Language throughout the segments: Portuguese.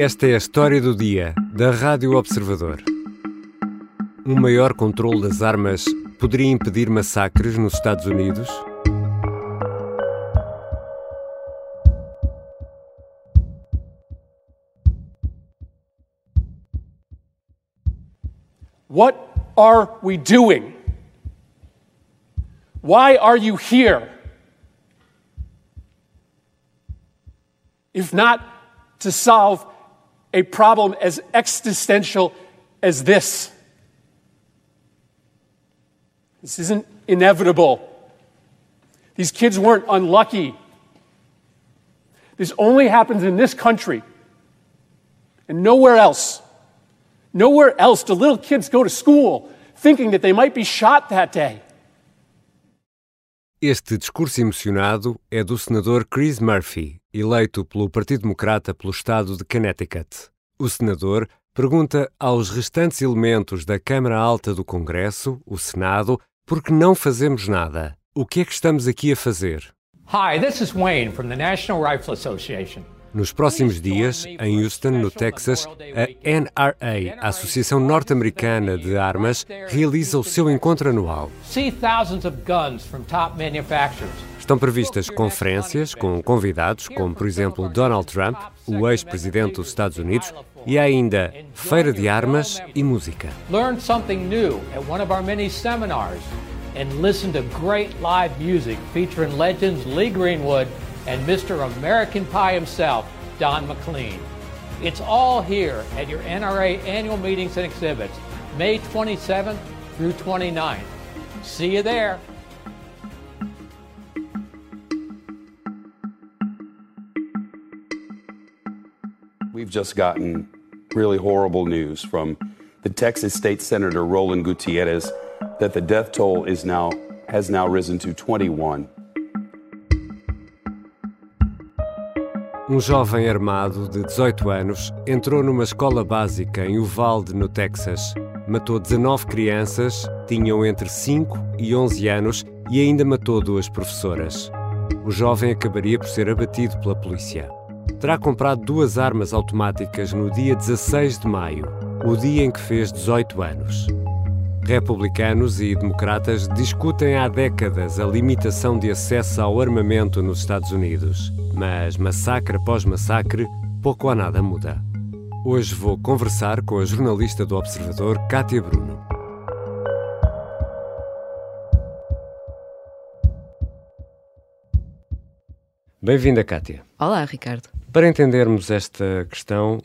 Esta é a história do dia da Rádio Observador. Um maior controle das armas poderia impedir massacres nos Estados Unidos? What are we doing? Why are you here? If not to solve a problem as existential as this. This isn't inevitable. These kids weren't unlucky. This only happens in this country and nowhere else. Nowhere else do little kids go to school thinking that they might be shot that day. Este discurso emocionado é do senador Chris Murphy, eleito pelo Partido Democrata pelo estado de Connecticut. O senador pergunta aos restantes elementos da Câmara Alta do Congresso, o Senado, por que não fazemos nada. O que é que estamos aqui a fazer? Hi, this is Wayne from the National Rifle Association. Nos próximos dias, em Houston, no Texas, a NRA, a Associação Norte-Americana de Armas, realiza o seu encontro anual. Estão previstas conferências com convidados, como por exemplo Donald Trump, o ex-presidente dos Estados Unidos, e ainda feira de armas e música. Learn something new at one of our many seminars and listen to great live music featuring legends Lee Greenwood and Mr. American Pie himself, Don McLean. It's all here at your NRA annual meetings and exhibits, May 27th through 29th. See you there. We've just gotten really horrible news from the Texas State Senator Roland Gutierrez that the death toll is now has now risen to 21. Um jovem armado de 18 anos entrou numa escola básica em Uvalde, no Texas. Matou 19 crianças, tinham entre 5 e 11 anos e ainda matou duas professoras. O jovem acabaria por ser abatido pela polícia. Terá comprado duas armas automáticas no dia 16 de maio, o dia em que fez 18 anos. Republicanos e democratas discutem há décadas a limitação de acesso ao armamento nos Estados Unidos, mas massacre após massacre, pouco ou nada muda. Hoje vou conversar com a jornalista do Observador, Kátia Bruno. Bem-vinda, Kátia. Olá, Ricardo. Para entendermos esta questão,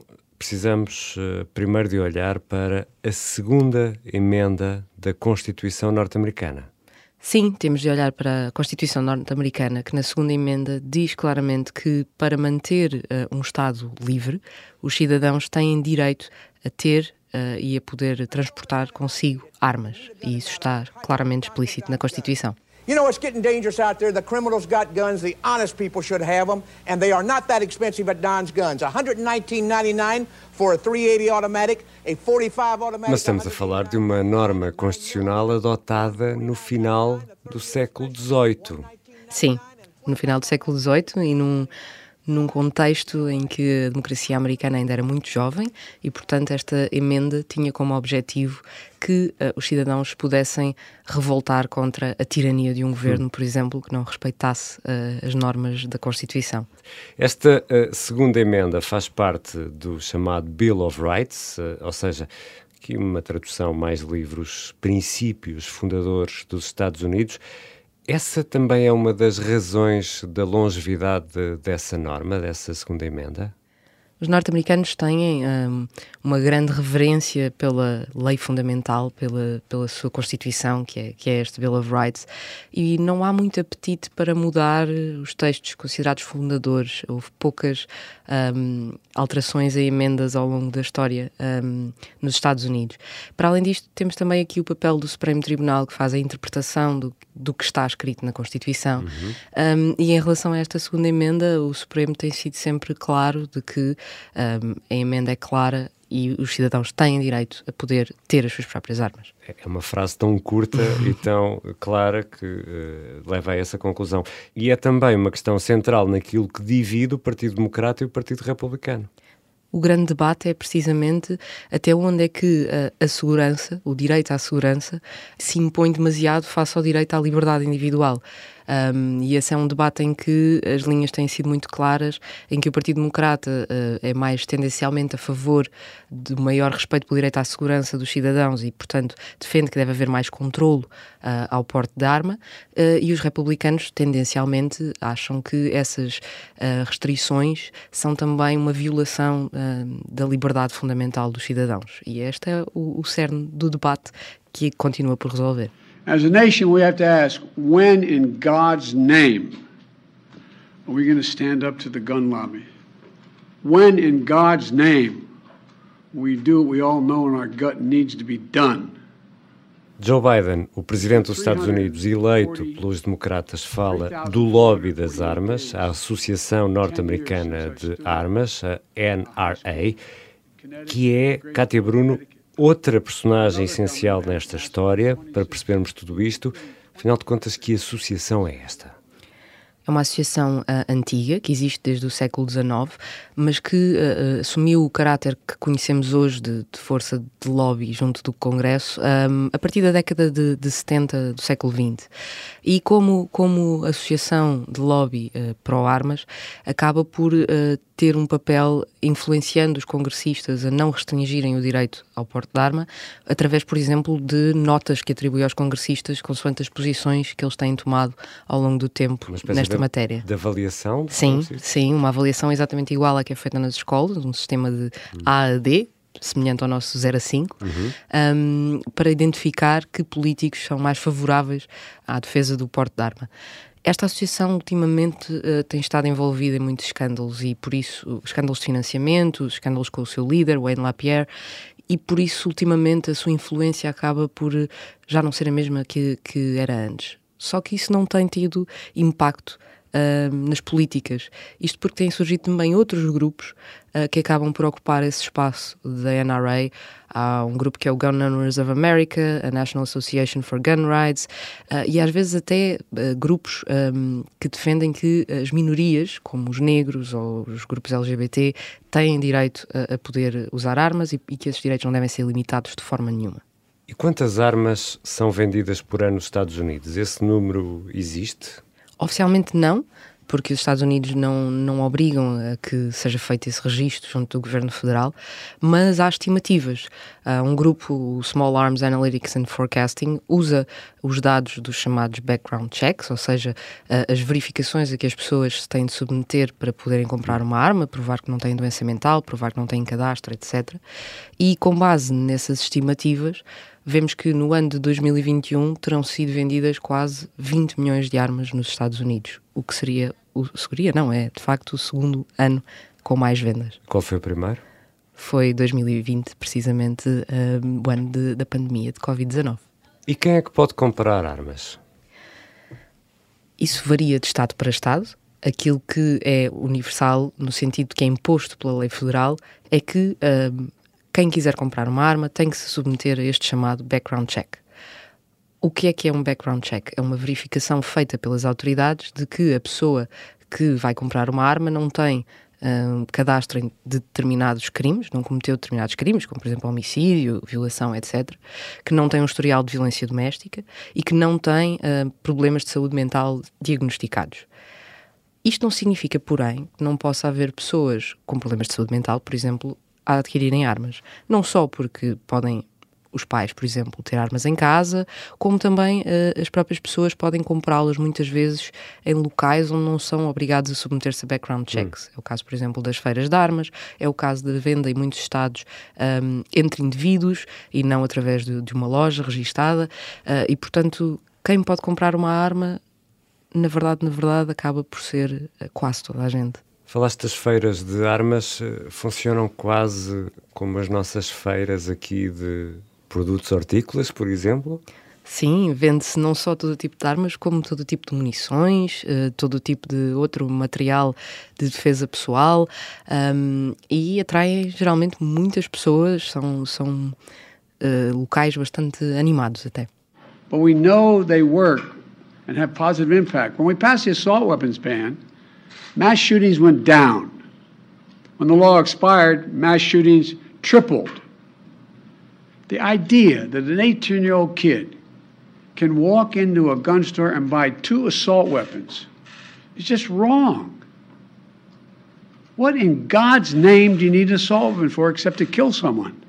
precisamos uh, primeiro de olhar para a segunda emenda da Constituição norte-americana. Sim, temos de olhar para a Constituição norte-americana, que na segunda emenda diz claramente que para manter uh, um Estado livre, os cidadãos têm direito a ter uh, e a poder transportar consigo armas. E isso está claramente explícito na Constituição. You know, it's getting dangerous out there. The criminals got guns. The honest people should have them, and they are not that expensive at Don's Guns. 119.99 for a 380 automatic, a 45 automatic. Mas estamos a falar de uma norma constitucional adotada no final do século XVIII. Sim, no final do século XVIII e num num contexto em que a democracia americana ainda era muito jovem e, portanto, esta emenda tinha como objetivo que uh, os cidadãos pudessem revoltar contra a tirania de um governo, por exemplo, que não respeitasse uh, as normas da Constituição. Esta uh, segunda emenda faz parte do chamado Bill of Rights, ou seja, aqui uma tradução mais livros, princípios fundadores dos Estados Unidos. Essa também é uma das razões da longevidade dessa norma, dessa segunda emenda? Os norte-americanos têm um, uma grande reverência pela lei fundamental, pela, pela sua Constituição, que é, que é este Bill of Rights, e não há muito apetite para mudar os textos considerados fundadores. Houve poucas um, alterações e emendas ao longo da história um, nos Estados Unidos. Para além disto, temos também aqui o papel do Supremo Tribunal, que faz a interpretação do, do que está escrito na Constituição. Uhum. Um, e em relação a esta segunda emenda, o Supremo tem sido sempre claro de que um, a emenda é clara e os cidadãos têm direito a poder ter as suas próprias armas. É uma frase tão curta e tão clara que uh, leva a essa conclusão. E é também uma questão central naquilo que divide o Partido Democrata e o Partido Republicano. o grande debate é precisamente até onde é que a, a, segurança, o direito à segurança, se impõe demasiado face ao direito à liberdade individual. Um, e esse é um debate em que as linhas têm sido muito claras, em que o Partido Democrata uh, é mais tendencialmente a favor de maior respeito pelo direito à segurança dos cidadãos e, portanto, defende que deve haver mais controlo uh, ao porte de arma, uh, e os republicanos tendencialmente acham que essas restrições são também uma violação da liberdade fundamental dos cidadãos. E este é o, o cerne do debate que continua por resolver. As a nation, we have to ask when, in God's name, are we going to stand up to the gun lobby? When, in God's name, we do what we all know in our gut needs to be done? Joe Biden, o presidente dos Estados Unidos, eleito pelos democratas, fala do lobby das armas, a Associação Norte-Americana de Armas, a NRA, que é, Cátia Bruno, outra personagem essencial nesta história, para percebermos tudo isto. Afinal de contas, que associação é esta? É uma associação uh, antiga, que existe desde o século XIX, mas que uh, assumiu o caráter que conhecemos hoje de, de, força de lobby junto do Congresso um, a partir da década de, de 70 do século XX. E como, como associação de lobby uh, pró-armas, acaba por ter um papel influenciando os congressistas a não restringirem o direito ao porte de arma, através, por exemplo, de notas que atribui aos congressistas consoante as posições que eles têm tomado ao longo do tempo nesta de, matéria. De avaliação? Sim, sim, uma avaliação exatamente igual à que é feita nas escolas, um sistema de hum. A a D, semelhante ao nosso 0 a 5, uhum. um, para identificar que políticos são mais favoráveis à defesa do porte de arma. Esta associação ultimamente uh, tem estado envolvida em muitos escândalos e por isso escândalos de financiamento, escândalos com o seu líder, Wayne LaPierre, e por isso ultimamente a sua influência acaba por eh, já não ser a mesma que, que era antes. Só que isso não tem tido impacto nas políticas. Isto porque têm surgido também outros grupos uh, que acabam por ocupar esse espaço da NRA. Há um grupo que é o Gun Owners of America, a National Association for Gun Rights, uh, e às vezes até grupos um, que defendem que as minorias, como os negros ou os grupos LGBT, têm direito a, a poder usar armas e, e que esses direitos não devem ser limitados de forma nenhuma. E quantas armas são vendidas por ano nos Estados Unidos? Esse número existe? Oficialmente não, porque os Estados Unidos não, não obrigam a que seja feito esse registro junto do governo federal, mas há estimativas. Uh, um grupo, o Small Arms Analytics and Forecasting, usa os dados dos chamados background checks, ou seja, uh, as verificações a que as pessoas têm de submeter para poderem comprar uma arma, provar que não têm doença mental, provar que não têm cadastro, etc. E com base nessas estimativas, vemos que no ano de 2021 terão sido vendidas quase 20 milhões de armas nos Estados Unidos, o que seria, o, seria não, é de facto o segundo ano com mais vendas. Qual foi o primeiro? Foi 2020, precisamente um, o ano de, da pandemia de Covid-19. E quem é que pode comprar armas? Isso varia de Estado para Estado. Aquilo que é universal, no sentido que é imposto pela lei federal, é que um, quem quiser comprar uma arma tem que se submeter a este chamado background check. O que é que é um background check? É uma verificação feita pelas autoridades de que a pessoa que vai comprar uma arma não tem um, cadastro de determinados crimes, não cometeu determinados crimes, como por exemplo homicídio, violação, etc., que não tem um historial de violência doméstica e que não tem uh, problemas de saúde mental diagnosticados. Isto não significa, porém, que não possa haver pessoas com problemas de saúde mental, por exemplo, a adquirirem armas. Não só porque podem os pais, por exemplo, ter armas em casa, como também uh, as próprias pessoas podem comprá-las muitas vezes em locais onde não são obrigados a submeter-se a background checks. Hum. É o caso, por exemplo, das feiras de armas, é o caso da venda em muitos estados um, entre indivíduos e não através de, de uma loja registada. Uh, e, portanto, quem pode comprar uma arma, na verdade, na verdade, acaba por ser uh, quase toda a gente. Falaste das feiras de armas, eh, funcionam quase como as nossas feiras aqui de produtos hortícolas, por exemplo? Sim, vende-se não só todo tipo de armas, como todo tipo de munições, uh, todo tipo de outro material de defesa pessoal um, e atraem geralmente muitas pessoas, são, são uh, locais bastante animados até. But we know they work and have positive impact. When we passed the assault weapons ban, mass shootings went down. When the law expired, mass shootings tripled. The idea that an 18 year old kid can walk into a gun store and buy two assault weapons is just wrong. What in God's name do you need an assault weapon for except to kill someone?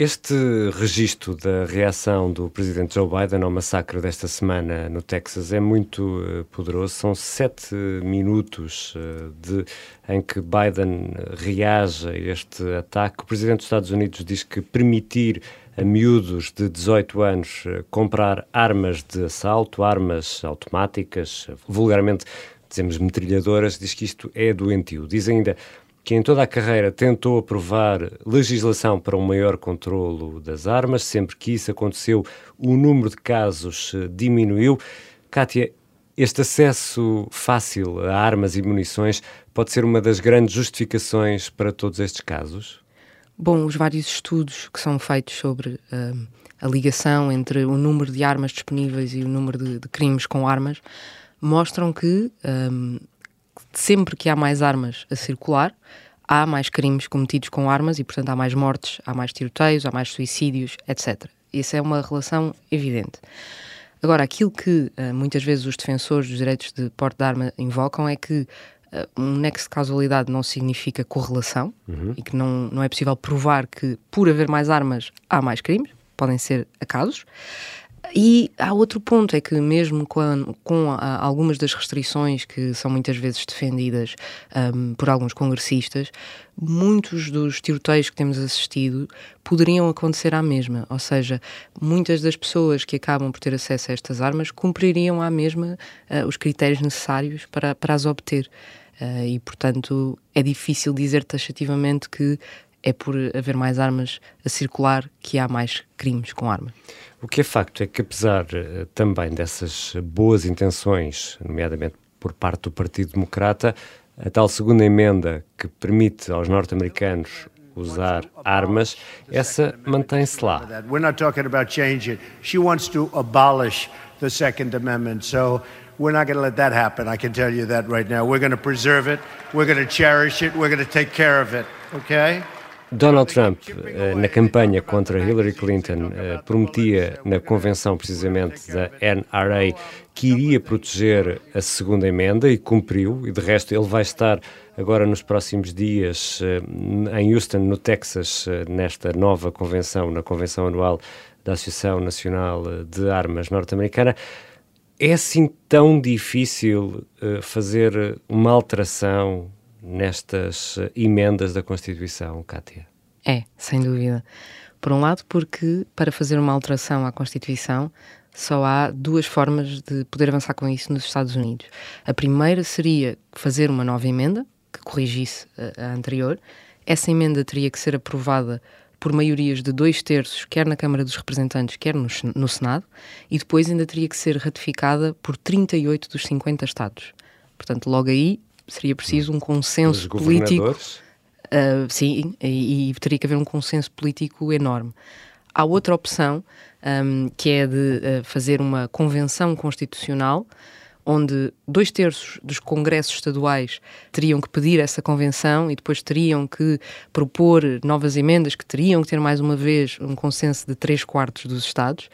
Este registro da reação do presidente Joe Biden ao massacre desta semana no Texas é muito uh, poderoso. São sete minutos uh, de, em que Biden reage a este ataque. O presidente dos Estados Unidos diz que permitir a miúdos de 18 anos uh, comprar armas de assalto, armas automáticas, vulgarmente dizemos metralhadoras, diz que isto é doentio. Diz ainda que em toda a carreira tentou aprovar legislação para um maior controlo das armas. Sempre que isso aconteceu, o número de casos eh, diminuiu. Kátia, este acesso fácil a armas e munições pode ser uma das grandes justificações para todos estes casos? Bom, os vários estudos que são feitos sobre uh, a ligação entre o número de armas disponíveis e o número de, de crimes com armas mostram que um, sempre que há mais armas a circular, há mais crimes cometidos com armas e, portanto, há mais mortes, há mais tiroteios, há mais suicídios, etc. Isso é uma relação evidente. Agora, aquilo que uh, muitas vezes os defensores dos direitos de porte de arma invocam é que uh, um nexo de causalidade não significa correlação uhum. e que não, não é possível provar que, por haver mais armas, há mais crimes, podem ser acasos. E há outro ponto, é que mesmo com, com algumas das restrições que são muitas vezes defendidas um, por alguns congressistas, muitos dos tiroteios que temos assistido poderiam acontecer à mesma, ou seja, muitas das pessoas que acabam por ter acesso a estas armas cumpririam à mesma uh, os critérios necessários para, para as obter. Uh, e, portanto, é difícil dizer taxativamente que é por haver mais armas a circular que há mais crimes com armas. O que é facto é que, apesar uh, também dessas boas intenções, nomeadamente por parte do Partido Democrata, a tal segunda emenda que permite aos norte-americanos usar armas, essa mantém-se lá. We're not talking about change it. She wants to abolish the Second Amendment. So we're not going to let that happen. I can tell you that right now. We're going to preserve it. We're going to cherish it. We're going to take care of it. Okay? Donald Trump, eh, na campanha contra Hillary Clinton, eh, prometia na convenção precisamente da NRA que iria proteger a segunda emenda e cumpriu, e de resto ele vai estar agora nos próximos dias eh, em Houston, no Texas, nesta nova convenção, na convenção anual da Associação Nacional de Armas Norte-Americana. É assim tão difícil fazer uma alteração nestas eh, emendas da Constituição, Kátia? É, sem dúvida. Por um lado, porque para fazer uma alteração à Constituição só há duas formas de poder avançar com isso nos Estados Unidos. A primeira seria fazer uma nova emenda que corrigisse a, a anterior. Essa emenda teria que ser aprovada por maiorias de dois terços, quer na Câmara dos Representantes, quer no, no Senado, e depois ainda teria que ser ratificada por 38 dos 50 Estados. Portanto, logo aí seria preciso um consenso político. Uh, sim, e, e, teria que haver um consenso político enorme. Há outra opção, um, que é de uh, fazer uma convenção constitucional, onde dois terços dos congressos estaduais teriam que pedir essa convenção e depois teriam que propor novas emendas que teriam que ter mais uma vez um consenso de três quartos dos estados.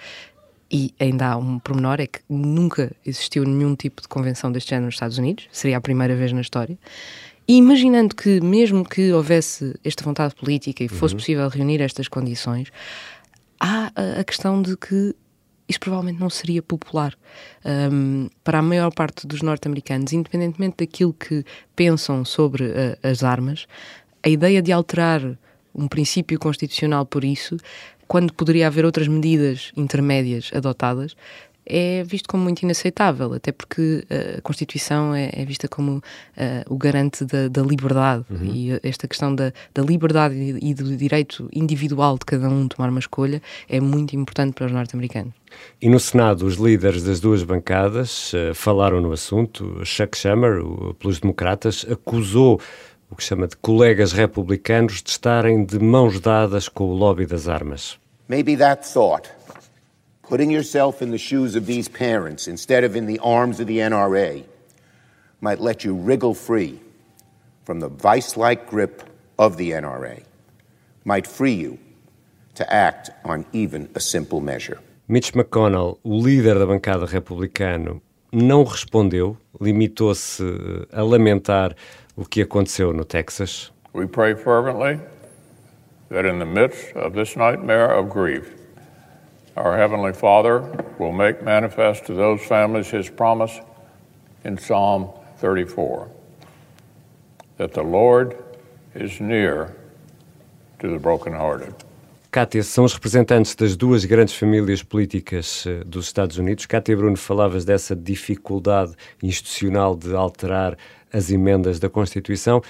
E ainda há um pormenor, é que nunca existiu nenhum tipo de convenção deste género nos Estados Unidos, seria a primeira vez na história. E imaginando que, mesmo que houvesse esta vontade política e fosse uhum. possível reunir estas condições, há a, questão de que isso provavelmente não seria popular um, para a maior parte dos norte-americanos, independentemente daquilo que pensam sobre uh, as armas, a ideia de alterar um princípio constitucional por isso quando poderia haver outras medidas intermédias adotadas, é visto como muito inaceitável, até porque eh, a Constituição é, é vista como uh, o garante da, da liberdade uhum. e esta questão da, da liberdade e, e, do direito individual de cada um tomar uma escolha é muito importante para os norte-americanos. E no Senado, os líderes das duas bancadas uh, falaram no assunto. Chuck Schumer, o, pelos democratas, acusou o que chama de colegas republicanos, de estarem de mãos dadas com o lobby das armas. Maybe that thought, putting yourself in the shoes of these parents instead of in the arms of the NRA, might let you wriggle free from the vice like grip of the NRA might free you to act on even a simple measure. Mitch McConnell, o líder da bancada republicana, não respondeu, limitou-se a lamentar o que aconteceu no Texas. We pray fervently that in the midst of this nightmare of grief, our Heavenly Father will make manifest to those families His promise in Psalm 34 that the Lord is near to the brokenhearted. Cátia, são os representantes das duas grandes famílias políticas uh, dos Estados Unidos. Cátia Bruno, falavas dessa dificuldade institucional de alterar as emendas da Constituição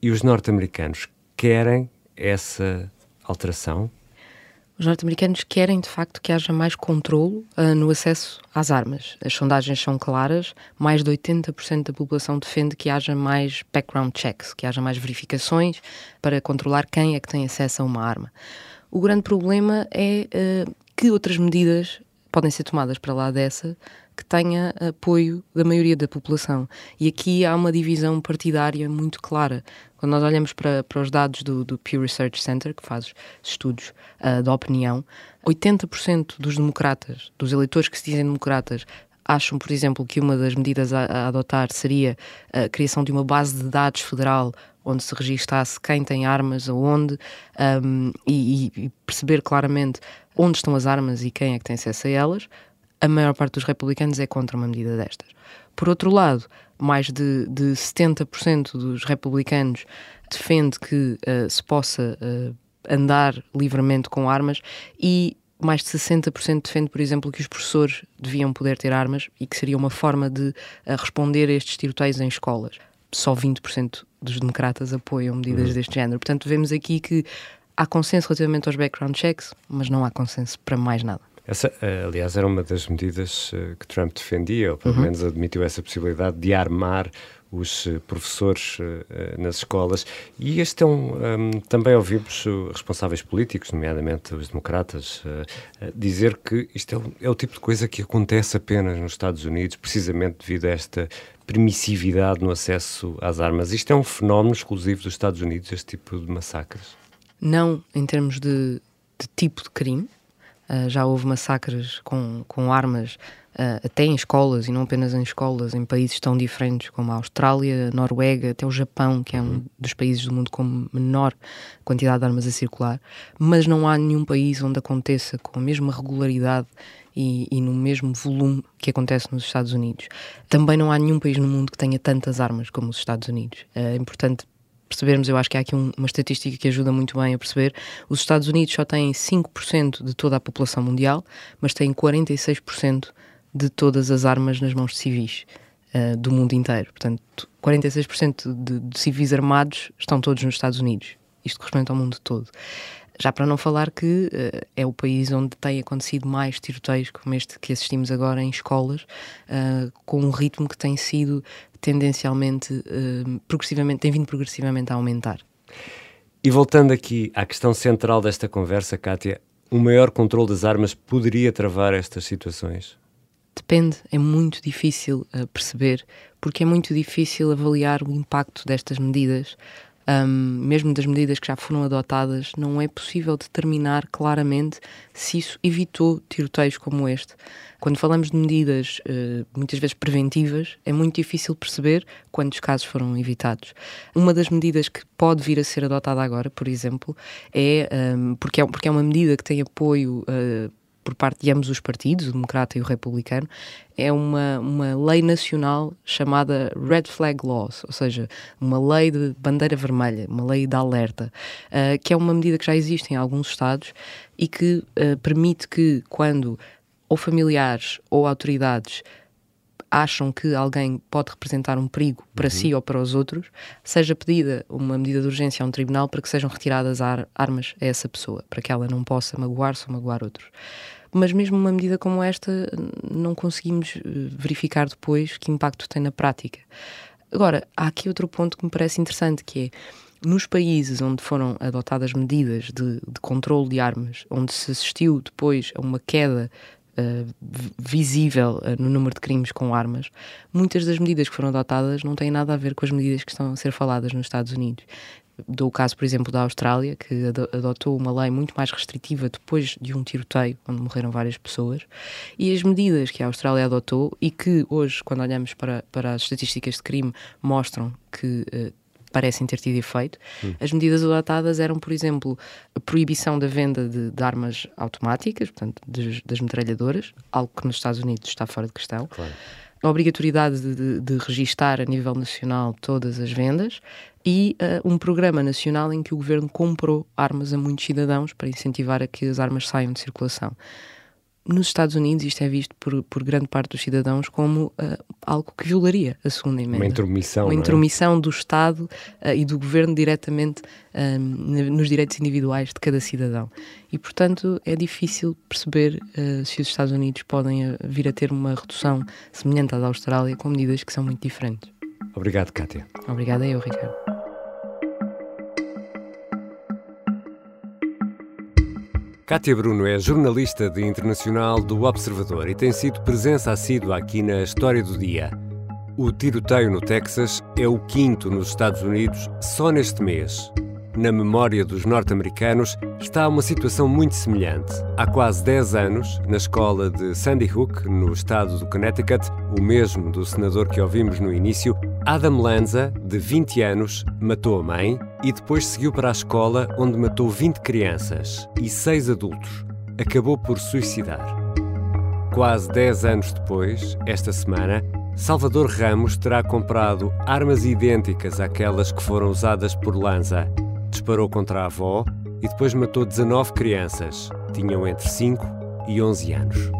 e os norte-americanos querem essa alteração? Os norte-americanos querem, de facto, que haja mais controlo uh, no acesso às armas. As sondagens são claras, mais de 80% da população defende que haja mais background checks, que haja mais verificações para controlar quem é que tem acesso a uma arma. O grande problema é uh, que outras medidas podem ser tomadas para lá dessa que tenha apoio da maioria da população. E aqui há uma divisão partidária muito clara. Quando nós olhamos para, para os dados do, do Pew Research Center, que faz estudos uh, da opinião, 80% dos democratas, dos eleitores que se dizem democratas, acham, por exemplo, que uma das medidas a, a, adotar seria a criação de uma base de dados federal onde se registasse quem tem armas, aonde, um, e, e, perceber claramente onde estão as armas e quem é que tem acesso a elas a maior parte dos republicanos é contra uma medida destas. Por outro lado, mais de, de 70% dos republicanos defende que uh, se possa uh, andar livremente com armas e mais de 60% defende, por exemplo, que os professores deviam poder ter armas e que seria uma forma de uh, responder a estes tiroteios em escolas. Só 20% dos democratas apoiam medidas uhum. deste género. Portanto, vemos aqui que há consenso relativamente aos background checks, mas não há consenso para mais nada. Essa, eh, aliás, era uma das medidas eh, que Trump defendia, ou pelo uhum. menos admitiu essa possibilidade de armar os eh, professores nas escolas. E este é um. um também ouvimos responsáveis políticos, nomeadamente os democratas, dizer que isto é o, é o, tipo de coisa que acontece apenas nos Estados Unidos, precisamente devido a esta permissividade no acesso às armas. Isto é um fenómeno exclusivo dos Estados Unidos, este tipo de massacres? Não em termos de, de tipo de crime Uh, já houve massacres com, com armas uh, até em escolas e não apenas em escolas, em países tão diferentes como a Austrália, a Noruega, até o Japão, que é um dos países do mundo com menor quantidade de armas a circular. Mas não há nenhum país onde aconteça com a mesma regularidade e, e, no mesmo volume que acontece nos Estados Unidos. Também não há nenhum país no mundo que tenha tantas armas como os Estados Unidos. É importante percebermos, eu acho que há aqui um, uma estatística que ajuda muito bem a perceber. Os Estados Unidos só têm 5% de toda a população mundial, mas têm 46% de todas as armas nas mãos de civis uh, do mundo inteiro. Portanto, 46% de, de civis armados estão todos nos Estados Unidos. Isto corresponde ao mundo todo. Já para não falar que uh, é o país onde tem acontecido mais tiroteios como este que assistimos agora em escolas, uh, com um ritmo que tem sido tendencialmente, uh, progressivamente, tem vindo progressivamente a aumentar. E voltando aqui à questão central desta conversa, Kátia, o maior controle das armas poderia travar estas situações? Depende, é muito difícil uh, perceber, porque é muito difícil avaliar o impacto destas medidas um, mesmo das medidas que já foram adotadas, não é possível determinar claramente se isso evitou tiroteios como este. Quando falamos de medidas uh, muitas vezes preventivas, é muito difícil perceber quantos casos foram evitados. Uma das medidas que pode vir a ser adotada agora, por exemplo, é um, porque, é, porque é uma medida que tem apoio. Uh, por parte de ambos os partidos, o democrata e o republicano, é uma, uma lei nacional chamada Red Flag Laws, ou seja, uma lei de bandeira vermelha, uma lei de alerta, uh, que é uma medida que já existe em alguns estados e que uh, permite que, quando ou familiares ou autoridades acham que alguém pode representar um perigo para uhum. si ou para os outros, seja pedida uma medida de urgência a um tribunal para que sejam retiradas ar armas a essa pessoa, para que ela não possa magoar-se ou magoar outros. Mas mesmo uma medida como esta, não conseguimos eh, verificar depois que impacto tem na prática. Agora, há aqui outro ponto que me parece interessante, que é nos países onde foram adotadas medidas de, de controle de armas, onde se assistiu depois a uma queda uh, visível uh, no número de crimes com armas, muitas das medidas que foram adotadas não têm nada a ver com as medidas que estão a ser faladas nos Estados Unidos. Dou o caso, por exemplo, da Austrália, que adotou uma lei muito mais restritiva depois de um tiroteio, onde morreram várias pessoas, e as medidas que a Austrália adotou e que hoje, quando olhamos para, para as estatísticas de crime, mostram que uh, parecem ter tido efeito. Hum. As medidas adotadas eram, por exemplo, a proibição da venda de, de armas automáticas, portanto, de, das metralhadoras, algo que nos Estados Unidos está fora de questão. Claro. A obrigatoriedade de, de, de registar a nível nacional todas as vendas e uh, um programa nacional em que o governo comprou armas a muitos cidadãos para incentivar a que as armas saiam de circulação nos Estados Unidos isto é visto por, por grande parte dos cidadãos como uh, algo que violaria a segunda emenda. Uma intromissão. Uma é? intromissão é? do Estado uh, e do governo diretamente uh, nos direitos individuais de cada cidadão. E, portanto, é difícil perceber se os Estados Unidos podem vir a ter uma redução semelhante à da Austrália com medidas que são muito diferentes. Obrigado, Kátia. Obrigada eu, Ricardo. Kátia Bruno é jornalista de internacional do Observador e tem sido presença assídua aqui na História do Dia. O tiroteio no Texas é o quinto nos Estados Unidos só neste mês. Na memória dos norte-americanos está uma situação muito semelhante. Há quase 10 anos, na escola de Sandy Hook, no estado do Connecticut, o mesmo do senador que ouvimos no início, Adam Lanza, de 20 anos, matou a mãe e depois seguiu para a escola onde matou 20 crianças e 6 adultos. Acabou por suicidar. Quase 10 anos depois, esta semana, Salvador Ramos terá comprado armas idênticas àquelas que foram usadas por Lanza. Disparou contra a avó e depois matou 19 crianças. Tinham entre 5 e 11 anos.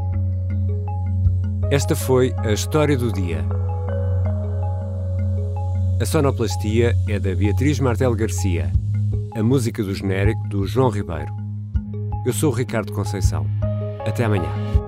Esta foi a história do dia a sonoplastia é da Beatriz Martel Garcia. A música do genérico do João Ribeiro. Eu sou o Ricardo Conceição. Até amanhã.